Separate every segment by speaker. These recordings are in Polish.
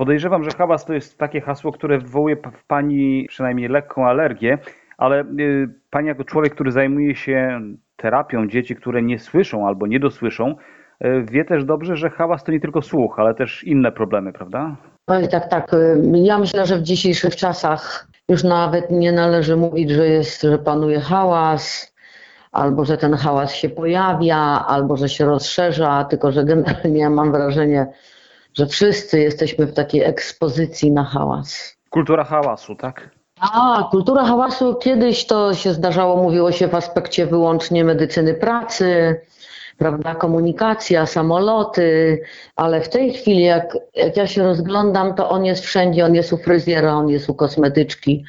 Speaker 1: Podejrzewam, że hałas to jest takie hasło, które wywołuje w Pani przynajmniej lekką alergię, ale y, Pani jako człowiek, który zajmuje się terapią dzieci, które nie słyszą albo nie dosłyszą, y, wie też dobrze, że hałas to nie tylko słuch, ale też inne problemy, prawda?
Speaker 2: Oj, tak, tak. y, Ja myślę, że w dzisiejszych czasach już nawet nie należy mówić, że jest, że panuje hałas, albo że ten hałas się pojawia, albo że się rozszerza, tylko że generalnie mam wrażenie, że wszyscy jesteśmy w takiej ekspozycji na hałas.
Speaker 1: Kultura hałasu, tak?
Speaker 2: A, kultura hałasu kiedyś to się zdarzało, mówiło się w aspekcie wyłącznie medycyny pracy, prawda, komunikacja, samoloty, ale w tej chwili, jak, jak ja się rozglądam, to on jest wszędzie, on jest u fryzjera, on jest u kosmetyczki.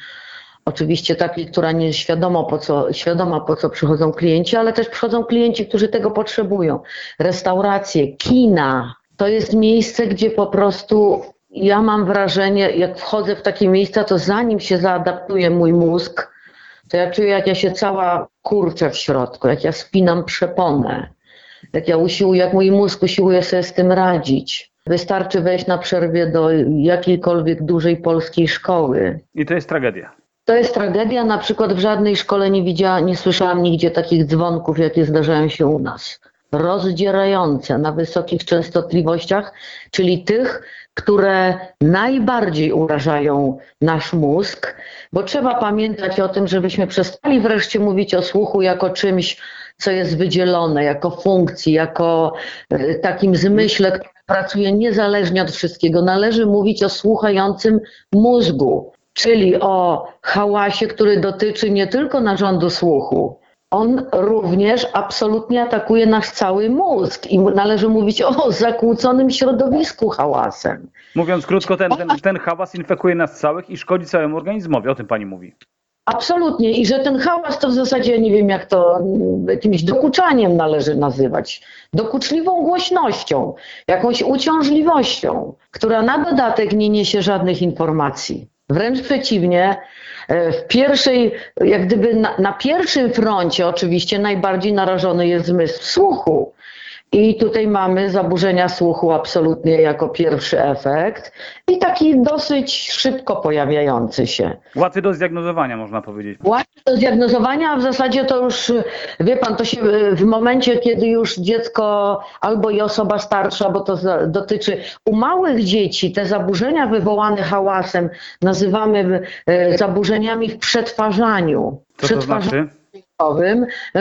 Speaker 2: Oczywiście takiej, która nie jest świadoma po, co, świadoma, po co przychodzą klienci, ale też przychodzą klienci, którzy tego potrzebują. Restauracje, kina. To jest miejsce, gdzie po prostu ja mam wrażenie, jak wchodzę w takie miejsca, to zanim się zaadaptuje mój mózg, to ja czuję, jak ja się cała kurczę w środku, jak ja spinam przeponę, jak ja usiłuję, jak mój mózg usiłuje sobie z tym radzić. Wystarczy wejść na przerwie do jakiejkolwiek dużej polskiej szkoły.
Speaker 1: I to jest tragedia.
Speaker 2: To jest tragedia. Na przykład w żadnej szkole nie widziałam, nie słyszałam nigdzie takich dzwonków, jakie zdarzają się u nas. Rozdzierające na wysokich częstotliwościach, czyli tych, które najbardziej urażają nasz mózg, bo trzeba pamiętać o tym, żebyśmy przestali wreszcie mówić o słuchu jako czymś, co jest wydzielone, jako funkcji, jako e, takim zmyśle, który pracuje niezależnie od wszystkiego. Należy mówić o słuchającym mózgu, czyli o hałasie, który dotyczy nie tylko narządu słuchu. On również absolutnie atakuje nasz cały mózg i należy mówić o zakłóconym środowisku hałasem.
Speaker 1: Mówiąc krótko, ten, ten, ten hałas infekuje nas całych i szkodzi całemu organizmowi. O tym Pani mówi.
Speaker 2: Absolutnie. I że ten hałas to w zasadzie, nie wiem jak to mm, jakimś dokuczaniem należy nazywać. Dokuczliwą głośnością, jakąś uciążliwością, która na dodatek nie niesie żadnych informacji. Wręcz przeciwnie, e, w pierwszej, jak gdyby na, na pierwszym froncie oczywiście najbardziej narażony jest zmysł słuchu. I tutaj mamy zaburzenia słuchu absolutnie jako pierwszy efekt i taki dosyć szybko pojawiający się.
Speaker 1: Łatwy do zdiagnozowania, można powiedzieć.
Speaker 2: Łatwe do zdiagnozowania, a w zasadzie to już, wie pan, to się y, w momencie, kiedy już dziecko albo i osoba starsza, bo to dotyczy u małych dzieci, te zaburzenia wywołane hałasem nazywamy y, zaburzeniami w przetwarzaniu.
Speaker 1: Co to znaczy?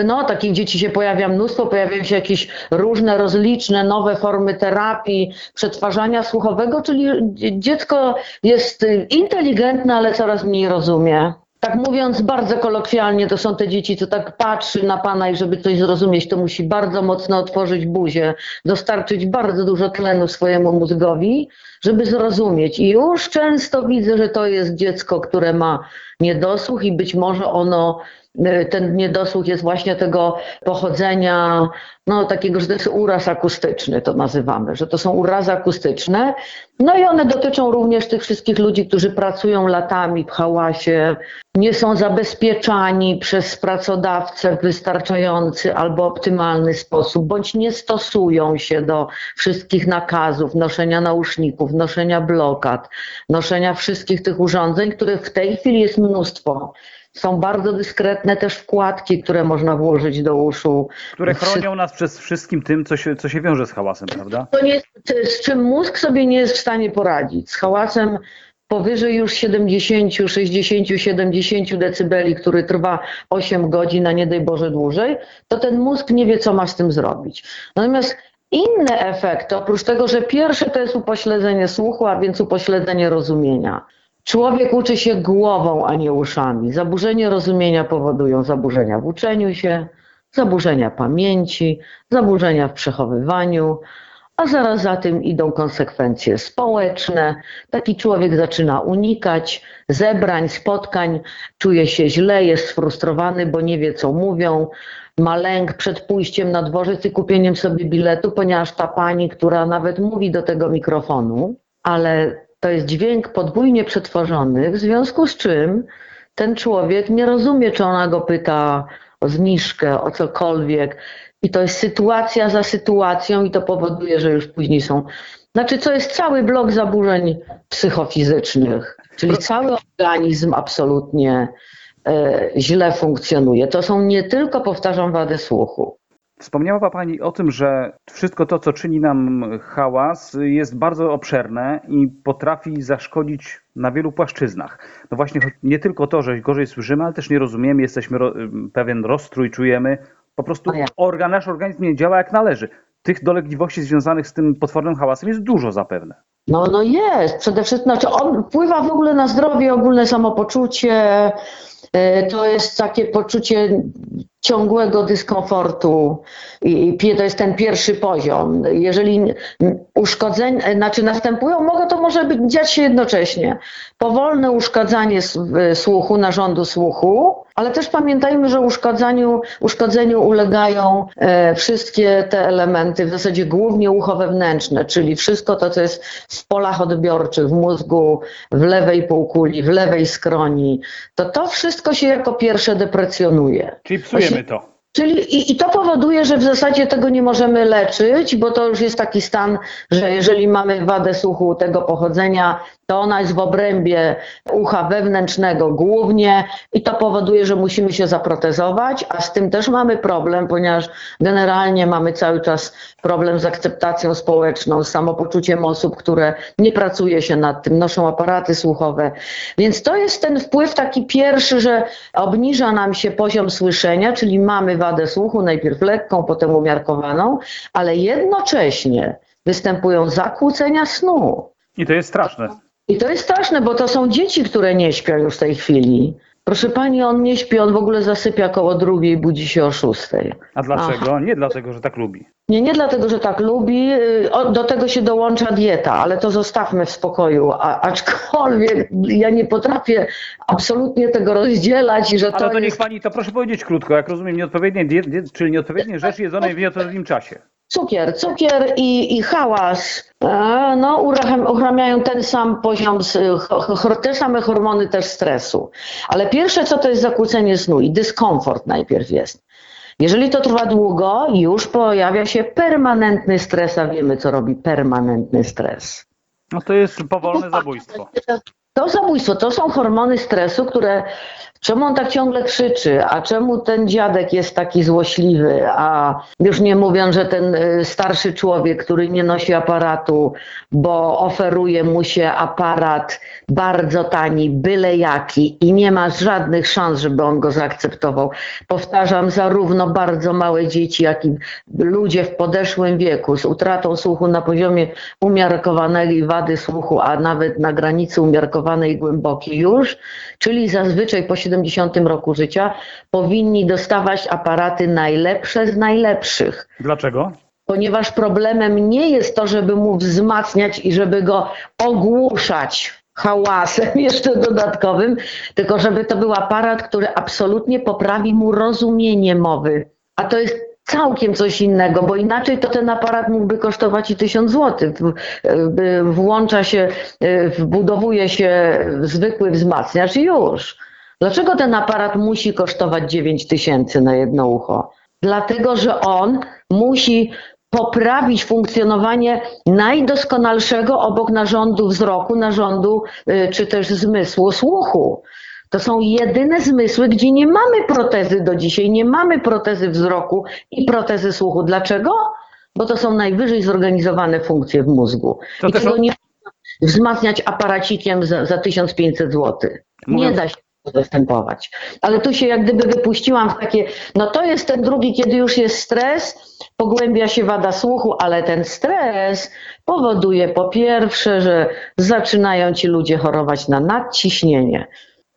Speaker 2: No, takich dzieci się pojawia mnóstwo, pojawiają się jakieś różne, rozliczne, nowe formy terapii, przetwarzania słuchowego, czyli dzie- dziecko jest inteligentne, ale coraz mniej rozumie. Tak mówiąc bardzo kolokwialnie, to są te dzieci, co tak patrzy na pana i żeby coś zrozumieć, to musi bardzo mocno otworzyć buzię, dostarczyć bardzo dużo tlenu swojemu mózgowi, żeby zrozumieć. I już często widzę, że to jest dziecko, które ma niedosłuch i być może ono ten niedosłuch jest właśnie tego pochodzenia, no takiego, że to jest uraz akustyczny, to nazywamy, że to są urazy akustyczne. No i one dotyczą również tych wszystkich ludzi, którzy pracują latami w hałasie, nie są zabezpieczani przez pracodawcę w wystarczający albo optymalny sposób, bądź nie stosują się do wszystkich nakazów, noszenia nauszników, noszenia blokad, noszenia wszystkich tych urządzeń, których w tej chwili jest mnóstwo. Są bardzo dyskretne też wkładki, które można włożyć do uszu.
Speaker 1: Które chronią nas przed wszystkim tym, co się, co się wiąże z hałasem, prawda?
Speaker 2: To nie, z czym mózg sobie nie jest w stanie poradzić. Z hałasem powyżej już 70, 60, 70 decybeli, który trwa 8 godzin, a nie daj Boże dłużej, to ten mózg nie wie, co ma z tym zrobić. Natomiast inne efekty, oprócz tego, że pierwsze to jest upośledzenie słuchu, a więc upośledzenie rozumienia. Człowiek uczy się głową, a nie uszami. Zaburzenie rozumienia powodują zaburzenia w uczeniu się, zaburzenia pamięci, zaburzenia w przechowywaniu, a zaraz za tym idą konsekwencje społeczne. Taki człowiek zaczyna unikać zebrań, spotkań, czuje się źle, jest sfrustrowany, bo nie wie, co mówią. Ma lęk przed pójściem na dworzec i kupieniem sobie biletu, ponieważ ta pani, która nawet mówi do tego mikrofonu, ale to jest dźwięk podwójnie przetworzony, w związku z czym ten człowiek nie rozumie, czy ona go pyta o zniżkę, o cokolwiek. I to jest sytuacja za sytuacją, i to powoduje, że już później są Znaczy, co jest cały blok zaburzeń psychofizycznych, czyli cały organizm absolutnie e, źle funkcjonuje. To są nie tylko, powtarzam, wady słuchu.
Speaker 1: Wspomniała Pani o tym, że wszystko to, co czyni nam hałas, jest bardzo obszerne i potrafi zaszkodzić na wielu płaszczyznach. No właśnie, nie tylko to, że gorzej słyszymy, ale też nie rozumiemy, jesteśmy ro, pewien rozstrój czujemy. Po prostu organ, nasz organizm nie działa jak należy. Tych dolegliwości związanych z tym potwornym hałasem jest dużo zapewne.
Speaker 2: No, no jest. Przede wszystkim, znaczy on wpływa w ogóle na zdrowie, ogólne samopoczucie. E, To jest takie poczucie ciągłego dyskomfortu i to jest ten pierwszy poziom. Jeżeli uszkodzenia, znaczy następują, mogą to może być, dziać się jednocześnie. Powolne uszkadzanie słuchu, narządu słuchu, ale też pamiętajmy, że uszkadzaniu, uszkodzeniu ulegają e, wszystkie te elementy, w zasadzie głównie ucho wewnętrzne, czyli wszystko to, co jest w polach odbiorczych, w mózgu, w lewej półkuli, w lewej skroni, to to wszystko się jako pierwsze deprecjonuje.
Speaker 1: Czyli
Speaker 2: psujemy
Speaker 1: to.
Speaker 2: Czyli i, i to powoduje, że w zasadzie tego nie możemy leczyć, bo to już jest taki stan, że jeżeli mamy wadę słuchu tego pochodzenia, to ona jest w obrębie ucha wewnętrznego głównie i to powoduje, że musimy się zaprotezować, a z tym też mamy problem, ponieważ generalnie mamy cały czas problem z akceptacją społeczną, z samopoczuciem osób, które nie pracuje się nad tym, noszą aparaty słuchowe. Więc to jest ten wpływ taki pierwszy, że obniża nam się poziom słyszenia, czyli mamy wadę słuchu, najpierw lekką, potem umiarkowaną, ale jednocześnie występują zakłócenia snu.
Speaker 1: I to jest straszne.
Speaker 2: I to jest straszne, bo to są dzieci, które nie śpią już w tej chwili. Proszę pani, on nie śpi, on w ogóle zasypia koło drugiej, budzi się o szóstej.
Speaker 1: A dlaczego? Nie dlatego, że tak lubi.
Speaker 2: Nie, nie dlatego, że tak lubi. y, Do tego się dołącza dieta, ale to zostawmy w spokoju. A, aczkolwiek ja nie potrafię absolutnie tego rozdzielać i że to,
Speaker 1: Ale to niech
Speaker 2: jest
Speaker 1: Pani, to proszę powiedzieć krótko, jak rozumiem, nieodpowiednie diet, diet, czyli nieodpowiednie rzeczy jedzonej w nieodpowiednim czasie.
Speaker 2: Cukier. Cukier i, i hałas e, no, urucham- uruchamiają ten sam poziom, te same hormony też stresu. Ale pierwsze co to jest zakłócenie snu i dyskomfort najpierw jest. Jeżeli to trwa długo, już pojawia się permanentny stres, a wiemy co robi permanentny stres.
Speaker 1: No to jest powolne zabójstwo.
Speaker 2: To zabójstwo, to są hormony stresu, które. Czemu on tak ciągle krzyczy? A czemu ten dziadek jest taki złośliwy? A już nie mówiąc, że ten y, starszy człowiek, który nie nosi aparatu, bo oferuje mu się aparat bardzo tani, byle jaki i nie ma żadnych szans, żeby on go zaakceptował. Powtarzam, zarówno bardzo małe dzieci, jak i ludzie w podeszłym wieku z utratą słuchu na poziomie umiarkowanej wady słuchu, a nawet na granicy umiarkowanej głębokiej już, czyli zazwyczaj po 70 roku życia, powinni dostawać aparaty najlepsze z najlepszych
Speaker 1: Dlaczego?
Speaker 2: ponieważ problemem nie jest to, żeby mu wzmacniać i żeby go ogłuszać hałasem jeszcze dodatkowym, tylko żeby to był aparat, który absolutnie poprawi mu rozumienie mowy. A to jest całkiem coś innego, bo inaczej to ten aparat mógłby kosztować i tysiąc złotych. W- y, Włącza się, wbudowuje się zwykły wzmacniacz i już. Dlaczego ten aparat musi kosztować 9 tysięcy na jedno ucho? Dlatego, że on musi poprawić funkcjonowanie najdoskonalszego obok narządu wzroku, narządu y, czy też zmysłu słuchu. To są jedyne zmysły, gdzie nie mamy protezy do dzisiaj, nie mamy protezy wzroku i protezy słuchu. Dlaczego? Bo to są najwyżej zorganizowane funkcje w mózgu.
Speaker 1: To
Speaker 2: I tego nie można wzmacniać aparacikiem za, za 1500 zł. Nie
Speaker 1: Mówiąc-
Speaker 2: da się zastępować. Ale tu się jak gdyby wypuściłam w takie, no to jest ten drugi, kiedy już jest stres, pogłębia się wada słuchu, ale ten stres powoduje po pierwsze, że zaczynają ci ludzie chorować na nadciśnienie.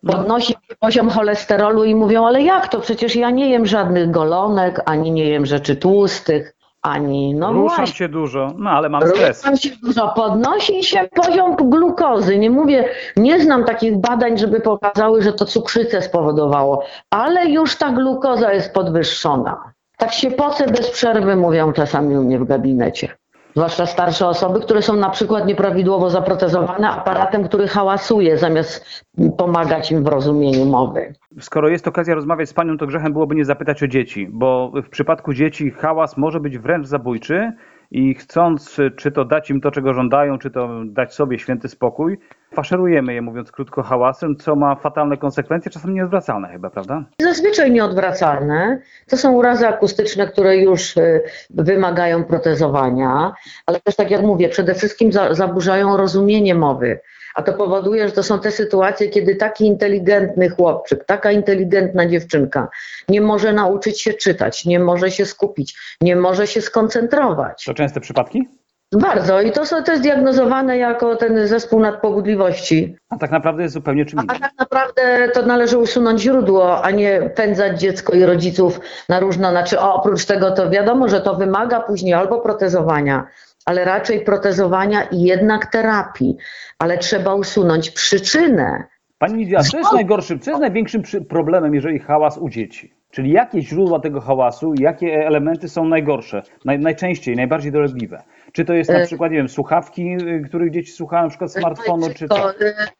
Speaker 2: Podnosi się poziom cholesterolu i mówią, ale jak to? Przecież ja nie jem żadnych golonek, ani nie jem rzeczy tłustych, ani no
Speaker 1: Ruszam
Speaker 2: właśnie.
Speaker 1: się dużo, no ale mam stres.
Speaker 2: Ruszam się dużo, podnosi się poziom glukozy. Nie mówię, nie znam takich badań, żeby pokazały, że to cukrzycę spowodowało, ale już ta glukoza jest podwyższona. Tak się poce bez przerwy mówią czasami u mnie w gabinecie. Zwłaszcza starsze osoby, które są na przykład nieprawidłowo zaprotezowane aparatem, który hałasuje, zamiast pomagać im w rozumieniu mowy.
Speaker 1: Skoro jest okazja rozmawiać z panią, to grzechem byłoby nie zapytać o dzieci, bo w przypadku dzieci hałas może być wręcz zabójczy i chcąc czy to dać im to, czego żądają, czy to dać sobie święty spokój, faszerujemy je, mówiąc krótko, hałasem, co ma fatalne konsekwencje, czasem nieodwracalne chyba, prawda?
Speaker 2: Zazwyczaj nieodwracalne. To są urazy akustyczne, które już y, wymagają protezowania, ale też tak jak mówię, przede wszystkim za, zaburzają rozumienie mowy. A to powoduje, że to są te sytuacje, kiedy taki inteligentny chłopczyk, taka inteligentna dziewczynka nie może nauczyć się czytać, nie może się skupić, nie może się skoncentrować.
Speaker 1: To częste przypadki?
Speaker 2: Bardzo. I to, są, to jest diagnozowane jako ten zespół nadpobudliwości.
Speaker 1: A tak naprawdę jest zupełnie czym
Speaker 2: A
Speaker 1: innym.
Speaker 2: tak naprawdę to należy usunąć źródło, a nie pędzać dziecko i rodziców na różno. Znaczy, o, oprócz tego to wiadomo, że to wymaga później albo protezowania, ale raczej protezowania i jednak terapii. Ale trzeba usunąć przyczynę.
Speaker 1: Pani Lidia, co jest najgorszym, co jest największym problemem, jeżeli hałas u dzieci? Czyli jakie źródła tego hałasu, jakie elementy są najgorsze, naj, najczęściej, najbardziej dolegliwe? Czy to jest na
Speaker 2: E-
Speaker 1: przykład, nie wiem, słuchawki, y, których dzieci słuchają, na przykład smartfonu, czy?
Speaker 2: To,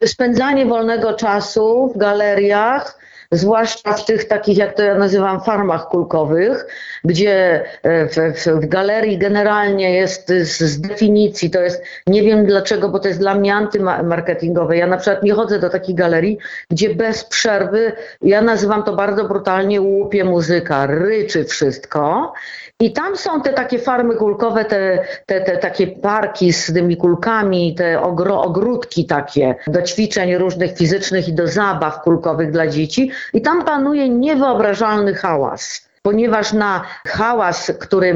Speaker 2: y, Spędzanie wolnego czasu w galeriach, zwłaszcza w tych takich, jak to ja nazywam, farmach kulkowych, gdzie e, w, w, w galerii generalnie jest z, z definicji, to jest, nie wiem dlaczego, bo to jest dla mnie antymarketingowe. Ja na przykład nie chodzę do takich galerii, gdzie bez przerwy, ja nazywam to bardzo brutalnie, łupie muzyka, ryczy wszystko. I tam są te takie farmy kulkowe, te, te, te takie parki z tymi kulkami, te ogro, ogródki takie do ćwiczeń różnych fizycznych i do zabaw kulkowych dla dzieci. I tam panuje niewyobrażalny hałas. Ponieważ na hałas, który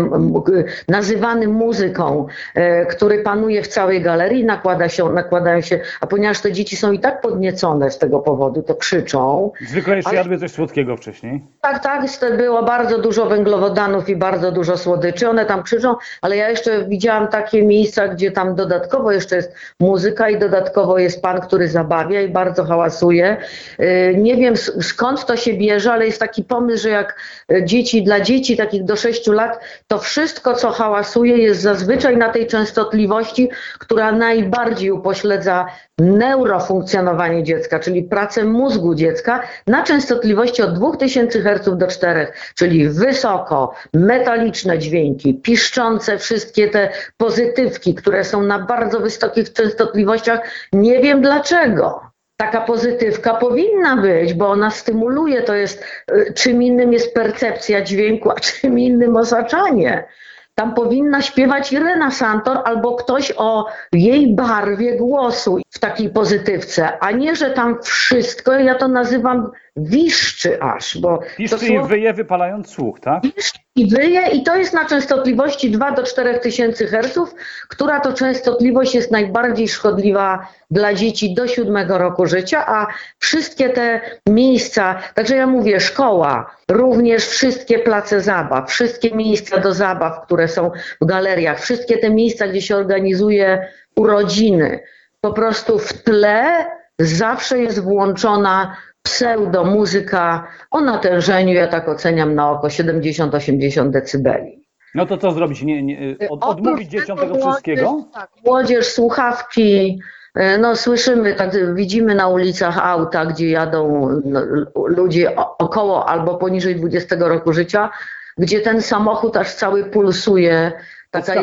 Speaker 2: nazywany muzyką, e, który panuje w całej galerii, nakłada się, nakładają się, a ponieważ te dzieci są i tak podniecone z tego powodu, to krzyczą,
Speaker 1: Zwykle jeszcze
Speaker 2: Ale-
Speaker 1: jadły coś słodkiego wcześniej.
Speaker 2: tak, tak, było bardzo dużo węglowodanów i bardzo dużo słodyczy. One tam krzyczą, ale ja jeszcze widziałam takie miejsca, gdzie tam dodatkowo jeszcze jest muzyka i dodatkowo jest pan, który zabawia i bardzo hałasuje. Yy, Nie wiem skąd to się bierze, ale jest taki pomysł, że jak y, dzieci, dla dzieci takich do 6 lat, to wszystko, co hałasuje, jest zazwyczaj na tej częstotliwości, która najbardziej upośledza neurofunkcjonowanie dziecka, czyli pracę mózgu dziecka na częstotliwości od 2000 Hz do 4, czyli wysoko, metaliczne dźwięki, piszczące wszystkie te pozytywki, które są na bardzo wysokich częstotliwościach. Nie wiem dlaczego. Taka pozytywka powinna być, bo ona stymuluje, to jest, y, czym innym jest percepcja dźwięku, a czym innym osaczanie. Tam powinna śpiewać Irena Santor albo ktoś o jej barwie głosu w takiej pozytywce, a nie, że tam wszystko, ja to nazywam wiszczy aż, bo
Speaker 1: Piszczy i
Speaker 2: słowo
Speaker 1: wyje, wypalając słuch, tak?
Speaker 2: wiszczy i wyje i to jest na częstotliwości 2 do 4 tysięcy herców, która to częstotliwość jest najbardziej szkodliwa dla dzieci do siódmego roku życia, a wszystkie te miejsca, także ja mówię szkoła, również wszystkie place zabaw, wszystkie miejsca do zabaw, które są w galeriach, wszystkie te miejsca, gdzie się organizuje urodziny, po prostu w tle zawsze jest włączona pseudomuzyka o natężeniu, ja tak oceniam na oko 70-80 decybeli.
Speaker 1: No to co zrobić? Nie, nie, od,
Speaker 2: Oprócz
Speaker 1: odmówić dzieciom
Speaker 2: tego
Speaker 1: tego wszystkiego?
Speaker 2: Młodzież, tak, młodzież, słuchawki, e, no słyszymy, tak, widzimy na ulicach auta, gdzie jadą no, ludzie około albo poniżej 20 roku życia, gdzie ten samochód aż cały pulsuje, taka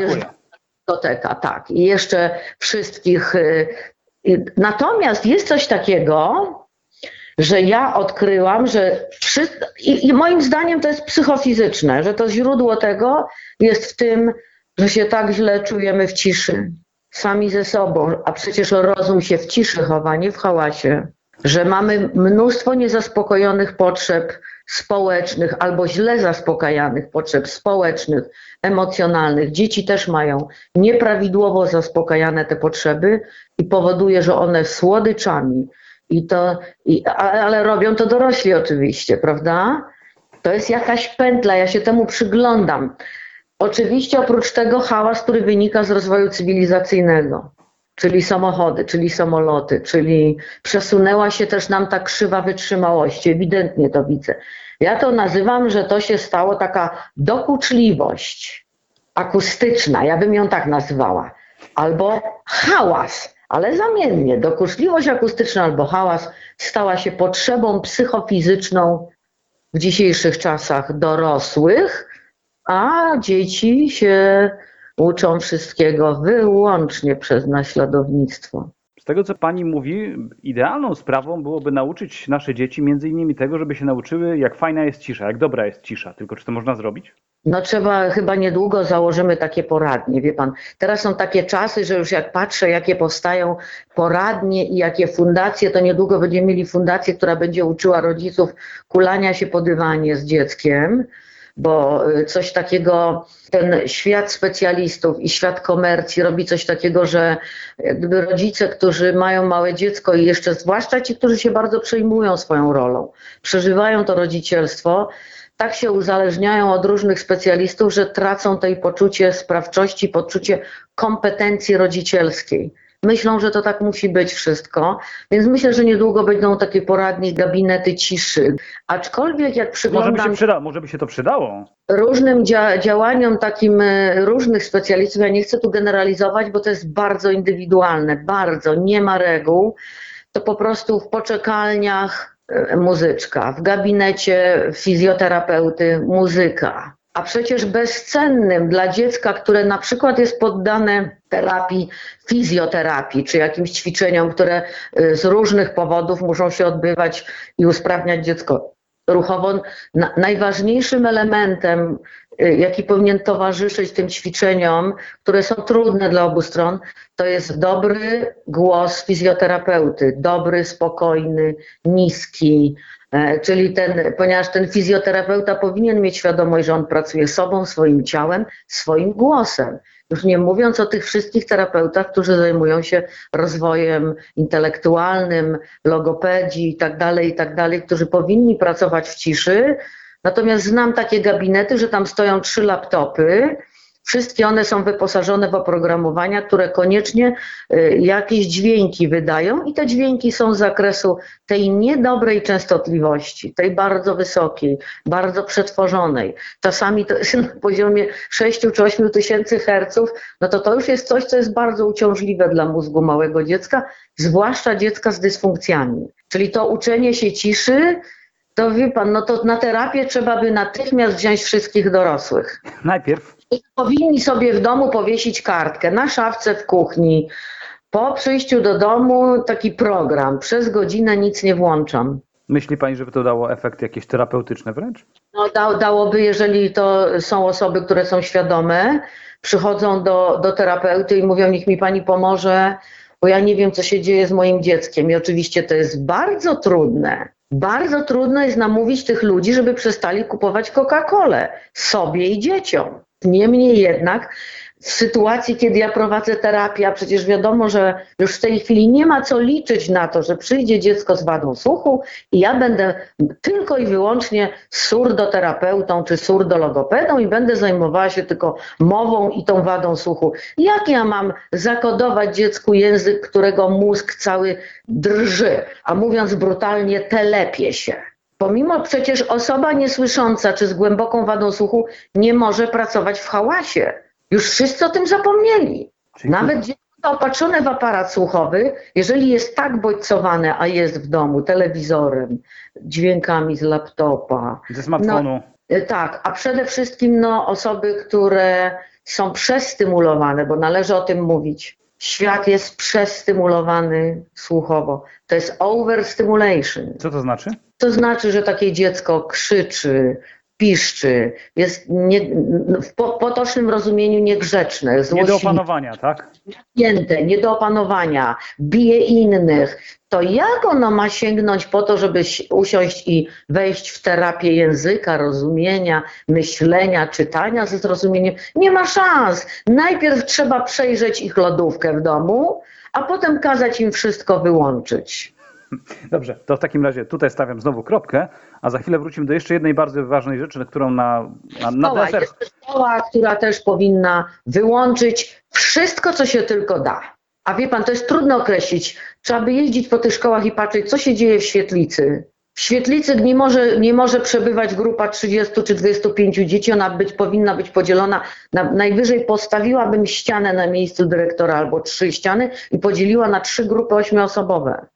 Speaker 2: dyskoteka, tak. I jeszcze wszystkich. y, y, Natomiast jest coś takiego, że ja odkryłam, że przy, i, i moim zdaniem to jest psychofizyczne, że to źródło tego jest w tym, że się tak źle czujemy w ciszy, sami ze sobą, a przecież rozum się w ciszy chowa, nie w hałasie, że mamy mnóstwo niezaspokojonych potrzeb społecznych albo źle zaspokajanych potrzeb społecznych, emocjonalnych. Dzieci też mają nieprawidłowo zaspokajane te potrzeby i powoduje, że one słodyczami i to, i, ale robią to dorośli oczywiście, prawda? To jest jakaś pętla, ja się temu przyglądam. Oczywiście oprócz tego hałas, który wynika z rozwoju cywilizacyjnego, czyli samochody, czyli samoloty, czyli przesunęła się też nam ta krzywa wytrzymałości, ewidentnie to widzę. Ja to nazywam, że to się stało taka dokuczliwość akustyczna, ja bym ją tak nazwała, albo hałas, ale zamiennie. Dokuczliwość akustyczna albo hałas stała się potrzebą psychofizyczną w dzisiejszych czasach dorosłych, a dzieci się uczą wszystkiego wyłącznie przez naśladownictwo.
Speaker 1: Tego, co pani mówi, idealną sprawą byłoby nauczyć nasze dzieci między innymi tego, żeby się nauczyły, jak fajna jest cisza, jak dobra jest cisza. Tylko czy to można zrobić?
Speaker 2: No trzeba, chyba niedługo założymy takie poradnie, wie pan. Teraz są takie czasy, że już jak patrzę, jakie powstają poradnie i jakie fundacje, to niedługo będziemy mieli fundację, która będzie uczyła rodziców kulania się po dywanie z dzieckiem, bo y, coś takiego, ten świat specjalistów i świat komercji robi coś takiego, że gdyby rodzice, którzy mają małe dziecko i jeszcze zwłaszcza ci, którzy się bardzo przejmują swoją rolą, przeżywają to rodzicielstwo, tak się uzależniają od różnych specjalistów, że tracą tej poczucie sprawczości, poczucie kompetencji rodzicielskiej. Myślą, że to tak musi być wszystko, więc myślę, że niedługo będą takie poradnie, gabinety ciszy. Aczkolwiek jak
Speaker 1: Może by,
Speaker 2: przyglądam
Speaker 1: się przyda, może by się to przydało.
Speaker 2: różnym dzia działaniom takim e, różnych specjalistów, ja nie chcę tu generalizować, bo to jest bardzo indywidualne, bardzo, nie ma reguł, to po prostu w poczekalniach e, muzyczka, w gabinecie fizjoterapeuty muzyka. A przecież bezcennym dla dziecka, które na przykład jest poddane terapii, fizjoterapii, czy jakimś ćwiczeniom, które y, z różnych powodów muszą się odbywać i usprawniać dziecko ruchowo, na, najważniejszym elementem, y, jaki powinien towarzyszyć tym ćwiczeniom, które są trudne dla obu stron, to jest dobry głos fizjoterapeuty, dobry, spokojny, niski, Czyli ten, ponieważ ten fizjoterapeuta powinien mieć świadomość, że on pracuje sobą, swoim ciałem, swoim głosem. Już nie mówiąc o tych wszystkich terapeutach, którzy zajmują się rozwojem intelektualnym, logopedii i tak dalej, i tak którzy powinni pracować w ciszy. Natomiast znam takie gabinety, że tam stoją trzy laptopy, Wszystkie one są wyposażone w oprogramowania, które koniecznie y, jakieś dźwięki wydają i te dźwięki są z zakresu tej niedobrej częstotliwości, tej bardzo wysokiej, bardzo przetworzonej. Czasami to jest na poziomie 6 czy 8 tysięcy herców, no to to już jest coś, co jest bardzo uciążliwe dla mózgu małego dziecka, zwłaszcza dziecka z dysfunkcjami. Czyli to uczenie się ciszy, to wie pan, no to na terapię trzeba by natychmiast wziąć wszystkich dorosłych.
Speaker 1: Najpierw
Speaker 2: powinni sobie w domu powiesić kartkę na szafce w kuchni. Po przyjściu do domu taki program. Przez godzinę nic nie włączam.
Speaker 1: myśli pani, żeby to dało efekty jakieś terapeutyczne wręcz?
Speaker 2: No, da, dałoby, jeżeli to są osoby, które są świadome, przychodzą do, do terapeuty i mówią, niech mi pani pomoże, bo ja nie wiem, co się dzieje z moim dzieckiem. I oczywiście to jest bardzo trudne. Bardzo trudno jest namówić tych ludzi, żeby przestali kupować Coca-Colę sobie i dzieciom. Niemniej jednak w sytuacji, kiedy ja prowadzę terapię, a przecież wiadomo, że już w tej chwili nie ma co liczyć na to, że przyjdzie dziecko z wadą słuchu i ja będę tylko i wyłącznie surdoterapeutą czy surdologopedą i będę zajmowała się tylko mową i tą wadą słuchu. Jak ja mam zakodować dziecku język, którego mózg cały drży, a mówiąc brutalnie, telepie się? Pomimo przecież osoba niesłysząca czy z głęboką wadą słuchu nie może pracować w hałasie. Już wszyscy o tym zapomnieli.
Speaker 1: Czyli
Speaker 2: Nawet dziecko opatrzone w aparat słuchowy, jeżeli jest tak bodźcowane, a jest w domu telewizorem, dźwiękami z laptopa,
Speaker 1: ze smartfonu.
Speaker 2: y, tak, a przede wszystkim no, osoby, które są przestymulowane, bo należy o tym mówić. Świat jest przestymulowany słuchowo. To jest overstimulation.
Speaker 1: Co to znaczy?
Speaker 2: To znaczy, że takie dziecko krzyczy, piszczy, jest nie, w po, potocznym rozumieniu niegrzeczne,
Speaker 1: Nie do
Speaker 2: złośliwe,
Speaker 1: opanowania, tak?
Speaker 2: Pięte, nie do opanowania, bije innych, to jak ono ma sięgnąć po to, żeby si- usiąść i wejść w terapię języka, rozumienia, myślenia, czytania ze zrozumieniem? Nie ma szans. Najpierw trzeba przejrzeć ich lodówkę w domu, a potem kazać im wszystko wyłączyć.
Speaker 1: Dobrze, to w takim razie tutaj stawiam znowu kropkę, a za chwilę wrócimy do jeszcze jednej bardzo ważnej rzeczy, na którą na, na, na
Speaker 2: Szkoła,
Speaker 1: deser.
Speaker 2: jest szkoła, która też powinna wyłączyć wszystko, co się tylko da. A wie pan, to jest trudno określić. Trzeba by jeździć po tych szkołach i patrzeć, co się dzieje w świetlicy. W świetlicy nie może, nie może przebywać grupa 30 czy 25 dzieci, ona być, powinna być podzielona. Na, najwyżej postawiłabym ścianę na miejscu dyrektora albo trzy ściany i podzieliła na trzy grupy ośmioosobowe.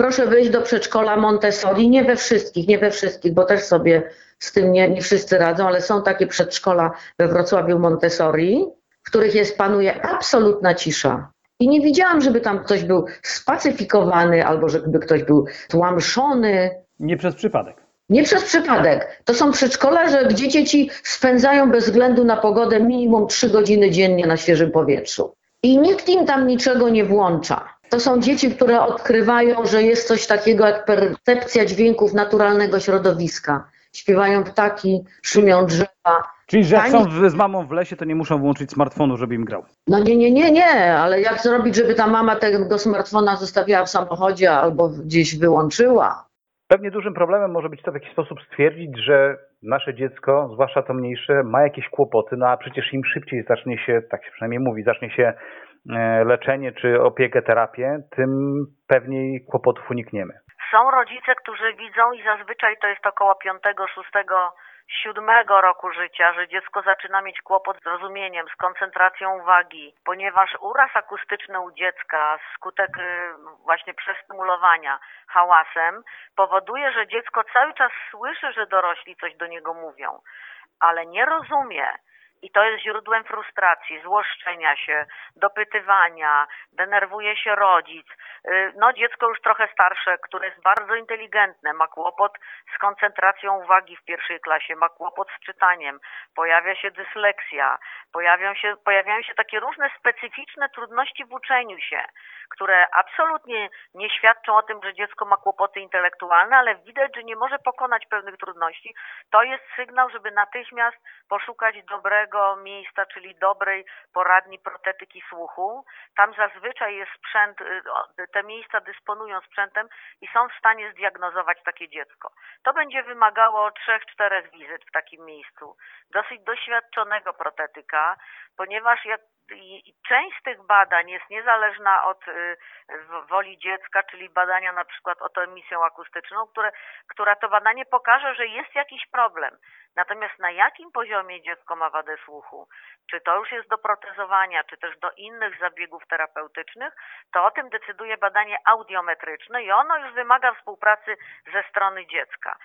Speaker 2: Proszę wyjść do przedszkola Montessori, nie we wszystkich, nie we wszystkich, bo też sobie z tym nie, nie wszyscy radzą, ale są takie przedszkola we Wrocławiu Montessori.
Speaker 3: w których jest, panuje absolutna cisza. I nie widziałam, żeby tam ktoś był spacyfikowany albo żeby ktoś był tłamszony.
Speaker 1: Nie przez przypadek.
Speaker 3: Nie przez przypadek. To są przedszkolarze, gdzie dzieci spędzają bez względu na pogodę minimum 3 godziny dziennie na świeżym powietrzu. I nikt im tam niczego nie włącza. To są dzieci, które odkrywają, że jest coś takiego jak percepcja dźwięków naturalnego środowiska. Śpiewają ptaki, szumią drzewa.
Speaker 1: Czyli, że jak są z mamą w lesie, to nie muszą włączyć smartfonu, żeby im grał.
Speaker 3: No nie, nie, nie, nie, ale jak zrobić, żeby ta mama tego smartfona zostawiła w samochodzie albo gdzieś wyłączyła?
Speaker 1: Pewnie dużym problemem może być to w jakiś sposób stwierdzić, że nasze dziecko, zwłaszcza to mniejsze, ma jakieś kłopoty, no a przecież im szybciej zacznie się, tak się przynajmniej mówi, zacznie się leczenie czy opiekę, terapię, tym pewniej kłopotów unikniemy.
Speaker 2: Są rodzice, którzy widzą i zazwyczaj to jest około 5, 6, 7 roku życia, że dziecko zaczyna mieć kłopot z rozumieniem, z koncentracją uwagi, ponieważ uraz akustyczny u dziecka skutek y, właśnie przestymulowania hałasem powoduje, że dziecko cały czas słyszy, że dorośli coś do niego mówią, ale nie rozumie. I to jest źródłem frustracji, złoszczenia się, dopytywania, denerwuje się rodzic. Y, No dziecko już trochę starsze, które jest bardzo inteligentne, ma kłopot z koncentracją uwagi w pierwszej klasie, ma kłopot z czytaniem, pojawia się dysleksja, pojawią się, pojawiają się takie różne specyficzne trudności w uczeniu się, które absolutnie nie świadczą o tym, że dziecko ma kłopoty intelektualne, ale widać, że nie może pokonać pewnych trudności. To jest sygnał, żeby natychmiast poszukać dobrego miejsca, czyli dobrej poradni protetyki słuchu. Tam zazwyczaj jest sprzęt, y, o, te miejsca dysponują sprzętem i są w stanie zdiagnozować takie dziecko. To będzie wymagało trzech, czterech wizyt w takim miejscu. Dosyć doświadczonego protetyka, ponieważ jak i, część z tych badań jest niezależna od y, woli dziecka, czyli badania na przykład otoemisją akustyczną, które, która to badanie pokaże, że jest jakiś problem. Natomiast na jakim poziomie dziecko ma wadę słuchu, czy to już jest do protezowania, czy też do innych zabiegów terapeutycznych, to o tym decyduje badanie audiometryczne i ono już wymaga współpracy ze strony dziecka.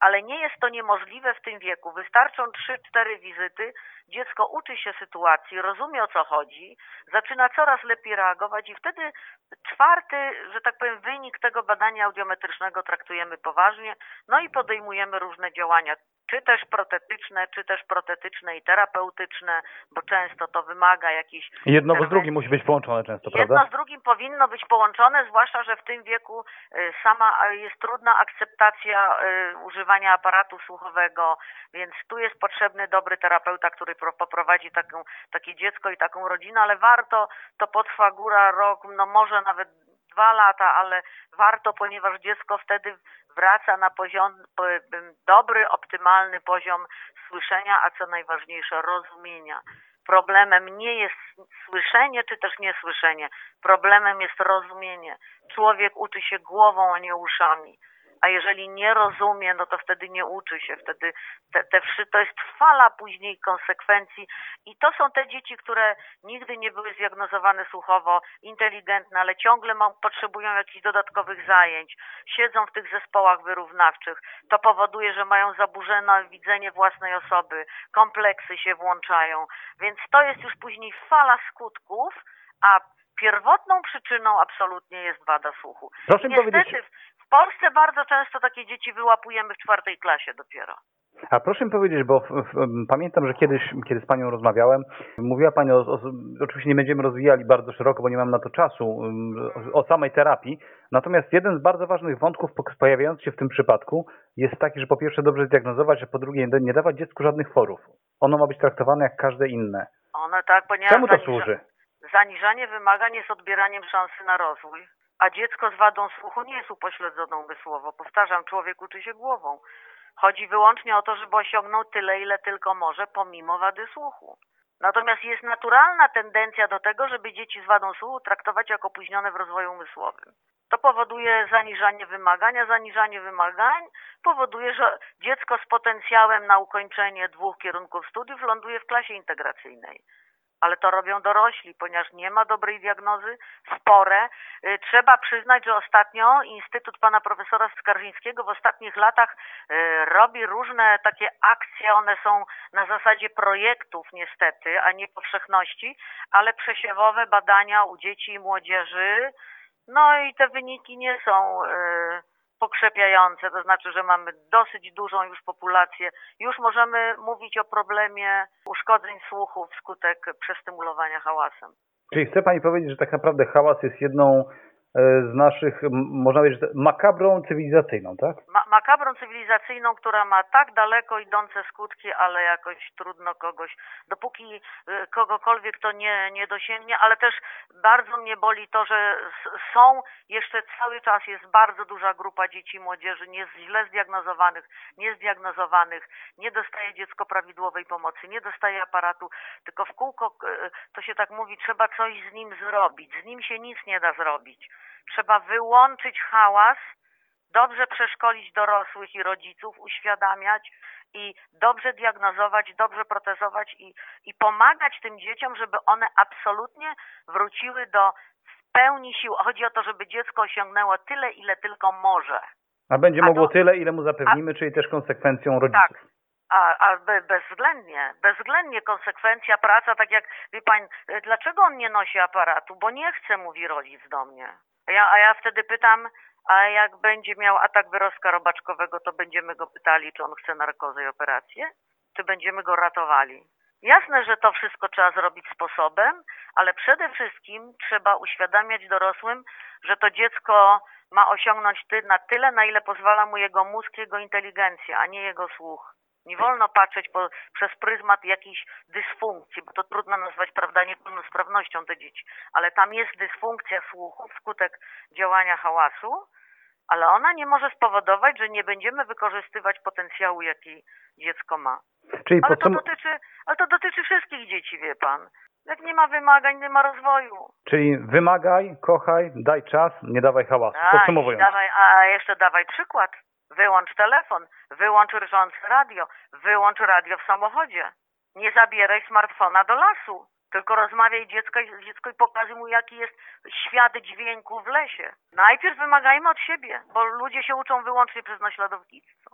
Speaker 2: Ale nie jest to niemożliwe w tym wieku. Wystarczą 3-4 wizyty, dziecko uczy się sytuacji, rozumie o co chodzi, zaczyna coraz lepiej reagować i wtedy czwarty, że tak powiem, wynik tego badania audiometrycznego traktujemy poważnie, no i podejmujemy różne działania, czy też protetyczne, czy też protetyczne i terapeutyczne, bo często to wymaga jakichś
Speaker 1: Jedno z drugim musi być połączone często,
Speaker 2: Jedno
Speaker 1: prawda?
Speaker 2: z drugim powinno być połączone, zwłaszcza, że w tym wieku y, sama jest trudna akceptacja y, używania aparatu słuchowego, więc tu jest potrzebny dobry terapeuta, który pro- poprowadzi taką, takie dziecko i taką rodzinę, ale warto, to potrwa góra rok, no może nawet dwa lata, ale warto, ponieważ dziecko wtedy wraca na poziom, dobry, optymalny poziom słyszenia, a co najważniejsze, rozumienia. Problemem nie jest słyszenie czy też niesłyszenie. Problemem jest rozumienie. Człowiek uczy się głową, a nie uszami. A jeżeli nie rozumie, no to wtedy nie uczy się. Wtedy te, te to jest fala później konsekwencji. I to są te dzieci, które nigdy nie były zdiagnozowane słuchowo, inteligentne, ale ciągle ma, potrzebują jakichś dodatkowych zajęć. Siedzą w tych zespołach wyrównawczych. To powoduje, że mają zaburzone widzenie własnej osoby, kompleksy się włączają. Więc to jest już później fala skutków, a pierwotną przyczyną absolutnie jest wada słuchu.
Speaker 1: Proszę mi
Speaker 2: Niestety
Speaker 1: powiedzieć,
Speaker 2: w- Polsce bardzo często takie dzieci wyłapujemy w czwartej klasie dopiero.
Speaker 1: a proszę mi powiedzieć, bo w, w, pamiętam, że kiedyś, kiedy z Panią rozmawiałem, mówiła Pani o, o, oczywiście nie będziemy rozwijali bardzo szeroko, bo nie mam na to czasu, ym, o, o samej terapii, natomiast jeden z bardzo ważnych wątków pok- pojawiający się w tym przypadku jest taki, że po pierwsze dobrze zdiagnozować, a po drugie nie, dawać dziecku żadnych forów. Ono ma być traktowane jak każde inne.
Speaker 2: One tak, ponieważ
Speaker 1: Czemu to
Speaker 2: zaniża-
Speaker 1: służy?
Speaker 2: Zaniżanie wymagań jest odbieraniem szansy na rozwój, a dziecko z wadą słuchu nie jest upośledzoną umysłowo. Powtarzam, człowiek uczy się głową. Chodzi wyłącznie o to, żeby osiągnął tyle, ile tylko może, pomimo wady słuchu. Natomiast jest naturalna tendencja do tego, żeby dzieci z wadą słuchu traktować jako opóźnione w rozwoju umysłowym. To powoduje zaniżanie wymagań, a zaniżanie wymagań powoduje, że dziecko z potencjałem na ukończenie dwóch kierunków studiów ląduje w klasie integracyjnej. Ale to robią dorośli, ponieważ nie ma dobrej diagnozy, spore. Y, Trzeba przyznać, że ostatnio Instytut pana profesora Skarżyńskiego w ostatnich latach y, robi różne takie akcje, one są na zasadzie projektów niestety, a nie powszechności, ale przesiewowe badania u dzieci i młodzieży, no i te wyniki nie są y, pokrzepiające, to znaczy, że mamy dosyć dużą już populację. Już możemy mówić o problemie uszkodzeń słuchu wskutek przestymulowania hałasem.
Speaker 1: Czyli chce Pani powiedzieć, że tak naprawdę hałas jest jedną z naszych, można powiedzieć, makabrą cywilizacyjną, tak?
Speaker 2: Ma makabrą cywilizacyjną, która ma tak daleko idące skutki, ale jakoś trudno kogoś, dopóki y, kogokolwiek to nie, nie dosięgnie, ale też bardzo mnie boli to, że są jeszcze cały czas jest bardzo duża grupa dzieci i młodzieży nie źle zdiagnozowanych, niezdiagnozowanych, nie dostaje dziecko prawidłowej pomocy, nie dostaje aparatu, tylko w kółko, y, to się tak mówi, trzeba coś z nim zrobić. Z nim się nic nie da zrobić. Trzeba wyłączyć hałas, dobrze przeszkolić dorosłych i rodziców, uświadamiać i dobrze diagnozować, dobrze protezować i, i pomagać tym dzieciom, żeby one absolutnie wróciły do pełni sił. Chodzi o to, żeby dziecko osiągnęło tyle, ile tylko może.
Speaker 1: A będzie
Speaker 2: A
Speaker 1: mogło tyle, ile mu zapewnimy, czyli też konsekwencją rodziców.
Speaker 2: Tak. A, a be, bezwzględnie, bezwzględnie konsekwencja, praca, tak jak, wie pan, dlaczego on nie nosi aparatu? Bo nie chce, mówi rodzic do mnie. Ja, a ja wtedy pytam, a jak będzie miał atak wyrostka robaczkowego, to będziemy go pytali, czy on chce narkozę i operację? Czy będziemy go ratowali? Jasne, że to wszystko trzeba zrobić sposobem, ale przede wszystkim trzeba uświadamiać dorosłym, że to dziecko ma osiągnąć ty, na tyle, na ile pozwala mu jego mózg, jego inteligencja, a nie jego słuch. Nie wolno patrzeć po, przez pryzmat jakiejś dysfunkcji, bo to trudno nazwać, prawda, niepełnosprawnością te dzieci, ale tam jest dysfunkcja słuchu wskutek działania hałasu, ale ona nie może spowodować, że nie będziemy wykorzystywać potencjału, jaki dziecko ma.
Speaker 1: Czyli
Speaker 2: Ale to dotyczy, ale to dotyczy wszystkich dzieci, wie pan. Jak nie ma wymagań, nie ma rozwoju.
Speaker 1: czyli wymagaj, kochaj, daj czas, nie dawaj hałasu.
Speaker 2: I
Speaker 1: Podsumowując.
Speaker 2: dawaj, a jeszcze dawaj przykład. Wyłącz telefon, wyłącz rżące radio, wyłącz radio w samochodzie. Nie zabieraj smartfona do lasu, tylko rozmawiaj dziecko, dziecko i pokazuj mu, jaki jest świat dźwięku w lesie. Najpierw wymagajmy od siebie, bo ludzie się uczą wyłącznie przez naśladownictwo.